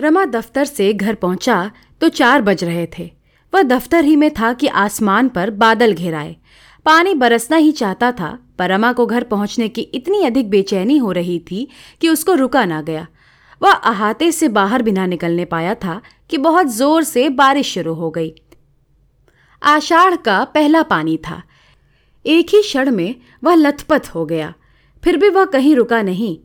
रमा दफ्तर से घर पहुँचा तो चार बज रहे थे। वह दफ्तर ही में था कि आसमान पर बादल घेराए। पानी बरसना ही चाहता था, पर रमा को घर पहुँचने की इतनी अधिक बेचैनी हो रही थी कि उसको रुका ना गया। वह अहाते से बाहर बिना निकलने पाया था कि बहुत ज़ोर से बारिश शुरू हो गई। आषाढ़ का पहला पानी था। एक ही क्षण में वह लथपथ हो गया। फिर भी वह कहीं रुका नहीं।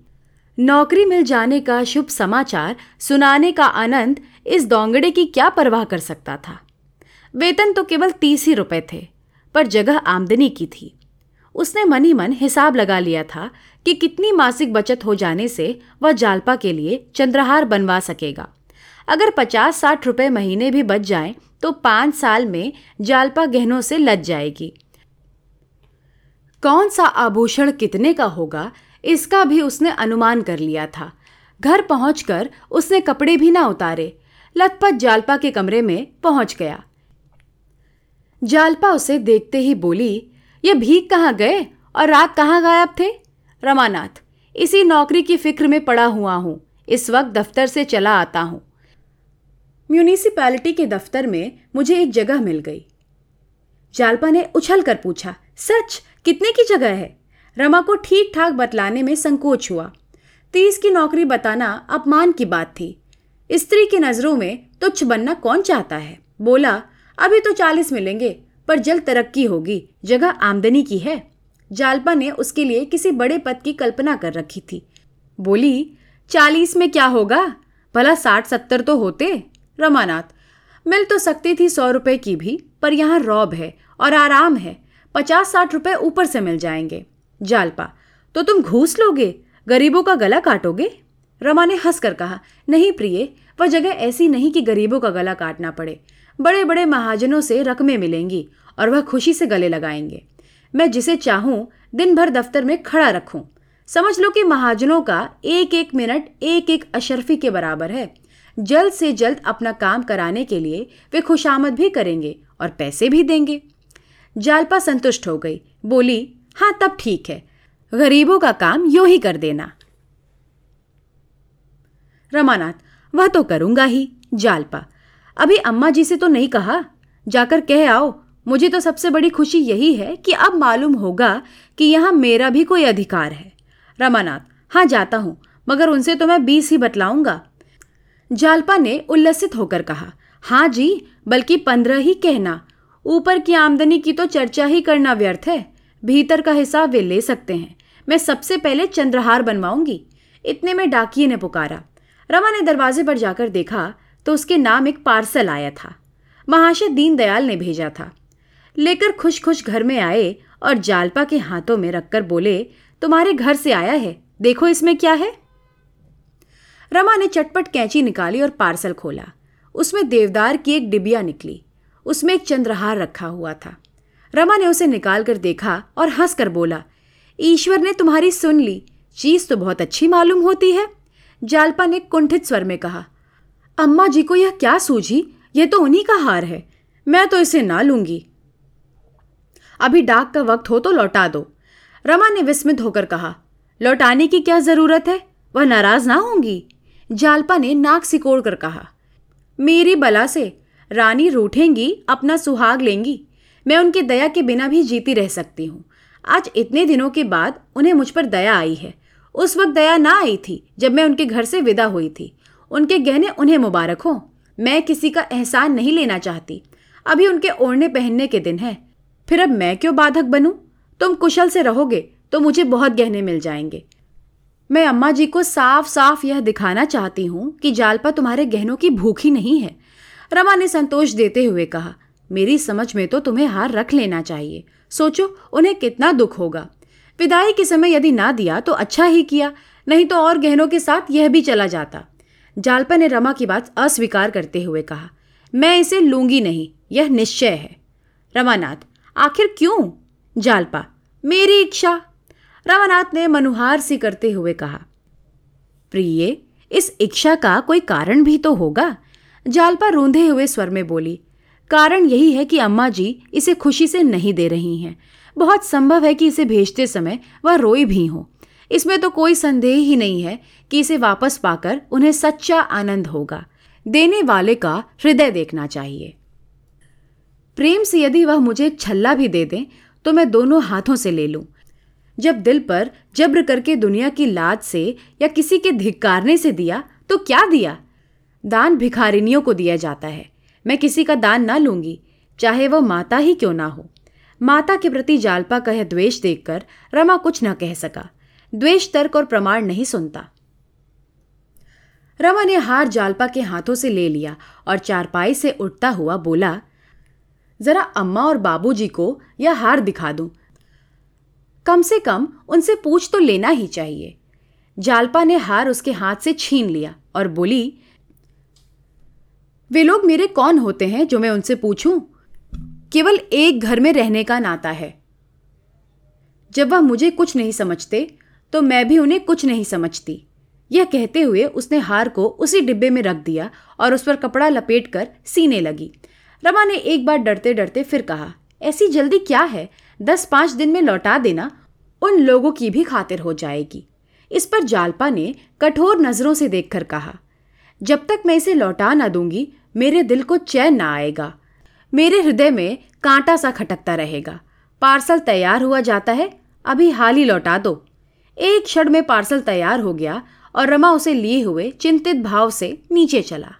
नौकरी मिल जाने का शुभ समाचार सुनाने का आनंद इस दोंगड़े की क्या परवाह कर सकता था? वेतन तो केवल तीस ही रुपए थे, पर जगह आमदनी की थी। उसने मनी मन हिसाब लगा लिया था कि कितनी मासिक बचत हो जाने से वह जालपा के लिए चंद्रहार बनवा सकेगा। अगर पचास साठ रुपए महीने भी बच जाएँ तो पाँच साल में जालपा गहनों से लज जाएगी। कौन सा आभूषण कितने का होगा इसका भी उसने अनुमान कर लिया था। घर पहुंचकर उसने कपड़े भी ना उतारे। लथपथ जालपा के कमरे में पहुँच गया। जालपा उसे देखते ही बोली, ये भीख कहाँ गए और रात कहाँ गायब थे? रमानाथ, इसी नौकरी की फ़िक्र में पड़ा हुआ हूँ। इस वक्त दफ्तर से चला आता हूँ। म्यूनिसिपैलिटी के दफ्तर में मुझे एक जगह मिल गई। जालपा ने उछल कर पूछा, सच? कितने की जगह है? रमा को ठीक ठाक बतलाने में संकोच हुआ। तीस की नौकरी बताना अपमान की बात थी। स्त्री की नज़रों में तुच्छ बनना कौन चाहता है? बोला, अभी तो चालीस मिलेंगे, पर जल्द तरक्की होगी, जगह आमदनी की है। जालपा ने उसके लिए किसी बड़े पद की कल्पना कर रखी थी। बोली, चालीस में क्या होगा? भला साठ, सत्तर तो होते? रमानाथ, मिल तो सकती थी सौ रुपए की भी, पर यहाँ रौब है और आराम है। पचास साठ रुपए ऊपर से मिल जाएँगे। जालपा तो तुम घूस लोगे? गरीबों का गला काटोगे? रमा ने हंसकर कहा, नहीं प्रिय, वह जगह ऐसी नहीं कि गरीबों का गला काटना पड़े। बड़े बड़े महाजनों से रकमें मिलेंगी और वह खुशी से गले लगाएँगे। मैं जिसे चाहूँ दिन भर दफ्तर में खड़ा रखूँ। समझ लो कि महाजनों का एक एक मिनट एक एक अशरफी के बराबर है। जल्द से जल्द अपना काम कराने के लिए वे खुशामद भी करेंगे और पैसे भी देंगे। जालपा संतुष्ट हो गई। बोली हाँ तब ठीक है। गरीबों का काम यो ही कर देना। रमानाथ, वह तो करूँगा ही, जालपा। अभी अम्मा जी से तो नहीं कहा। जाकर कह आओ, मुझे तो सबसे बड़ी खुशी यही है कि अब मालूम होगा कि यहाँ मेरा भी कोई अधिकार है। रमानाथ हाँ जाता हूँ, मगर उनसे तो मैं बीस ही बतलाऊँगा। जालपा ने उल्लसित होकर कहा हाँ जी, बल्कि पंद्रह ही कहना। ऊपर की आमदनी की तो चर्चा ही करना व्यर्थ है। भीतर का हिसाब वे ले सकते हैं। मैं सबसे पहले चंद्रहार बनवाऊँगी। इतने में डाकिए ने पुकारा। रमा ने दरवाजे पर जाकर देखा तो उसके नाम एक पार्सल आया था। महाशय दीनदयाल ने भेजा था। लेकर खुश खुश घर में आए और जालपा के हाथों में रखकर बोले, तुम्हारे घर से आया है। देखो इसमें क्या है? रमा ने चटपट कैंची निकाली और पार्सल खोला। उसमें देवदार की एक डिबिया निकली। उसमें एक चंद्रहार रखा हुआ था। रमा ने उसे निकाल कर देखा और हंसकर बोला, ईश्वर ने तुम्हारी सुन ली। चीज़ तो बहुत अच्छी मालूम होती है, जालपा ने कुंठित स्वर में कहा। अम्मा जी को यह क्या सूझी? यह तो उन्हीं का हार है। मैं तो इसे ना लूँगी। अभी डाक का वक्त हो तो लौटा दो। रमा ने विस्मित होकर कहा, लौटाने की क्या ज़रूरत है? वह नाराज़ ना होंगी? जालपा ने नाक सिकोड़ कर कहा, मेरी बला से रानी रूठेंगी, अपना सुहाग लेंगी। मैं उनकी दया के बिना भी जीती रह सकती हूँ। आज इतने दिनों के बाद उन्हें मुझ पर दया आई है। उस वक्त दया ना आई थी जब मैं उनके घर से विदा हुई थी। उनके गहने उन्हें मुबारक हो। मैं किसी का एहसान नहीं लेना चाहती। अभी उनके ओढ़ने पहनने के दिन है। फिर अब मैं क्यों बाधक बनूं? तुम कुशल से रहोगे तो मुझे बहुत गहने मिल जाएँगे। मैं अम्मा जी को साफ़ साफ़ यह दिखाना चाहती हूँ कि जालपा तुम्हारे गहनों की भूखी नहीं है। रमा ने संतोष देते हुए कहा मेरी समझ में तो तुम्हें हार रख लेना चाहिए। सोचो, उन्हें कितना दुख होगा। विदाई के समय यदि ना दिया तो अच्छा ही किया, नहीं तो और गहनों के साथ यह भी चला जाता। जालपा ने रमा की बात अस्वीकार करते हुए कहा, मैं इसे लूँगी नहीं, यह निश्चय है। रमानाथ, आखिर क्यों? जालपा, मेरी इच्छा। रमानाथ ने मनुहार सी करते हुए कहा, प्रिय, इस इच्छा का कोई कारण भी तो होगा? जालपा रूंधे हुए स्वर में बोली कारण यही है कि अम्मा जी इसे खुशी से नहीं दे रही हैं। बहुत संभव है कि इसे भेजते समय वह रोई भी हो। इसमें तो कोई संदेह ही नहीं है कि इसे वापस पाकर उन्हें सच्चा आनंद होगा। देने वाले का हृदय देखना चाहिए। प्रेम से यदि वह मुझे छल्ला भी दे दें तो मैं दोनों हाथों से ले लूँ। जब दिल पर जब्र करके दुनिया की लाद से या किसी के धिक्कारने से दिया तो क्या दिया? दान भिखारिनियों को दिया जाता है। मैं किसी का दान ना लूँगी, चाहे वह माता ही क्यों ना हो। माता के प्रति जालपा का यह द्वेष देखकर रमा कुछ न कह सका। द्वेष तर्क और प्रमाण नहीं सुनता। रमा ने हार जालपा के हाथों से ले लिया और चारपाई से उठता हुआ बोला, जरा अम्मा और बाबूजी को यह हार दिखा दूँ। कम से कम उनसे पूछ तो लेना ही चाहिए। जालपा ने हार उसके हाथ से छीन लिया और बोली वे लोग मेरे कौन होते हैं जो मैं उनसे पूछूँ? केवल एक घर में रहने का नाता है। जब वह मुझे कुछ नहीं समझते तो मैं भी उन्हें कुछ नहीं समझती। यह कहते हुए उसने हार को उसी डिब्बे में रख दिया और उस पर कपड़ा लपेट कर सीने लगी। रमा ने एक बार डरते डरते फिर कहा, ऐसी जल्दी क्या है? दस पाँच दिन में लौटा देना, उन लोगों की भी खातिर हो जाएगी। इस पर जालपा ने कठोर नज़रों से देखकर कहा जब तक मैं इसे लौटा ना दूँगी, मेरे दिल को चैन ना आएगा। मेरे हृदय में कांटा सा खटकता रहेगा। पार्सल तैयार हुआ जाता है, अभी हाल ही लौटा दो। एक क्षण में पार्सल तैयार हो गया और रमा उसे लिए हुए चिंतित भाव से नीचे चला।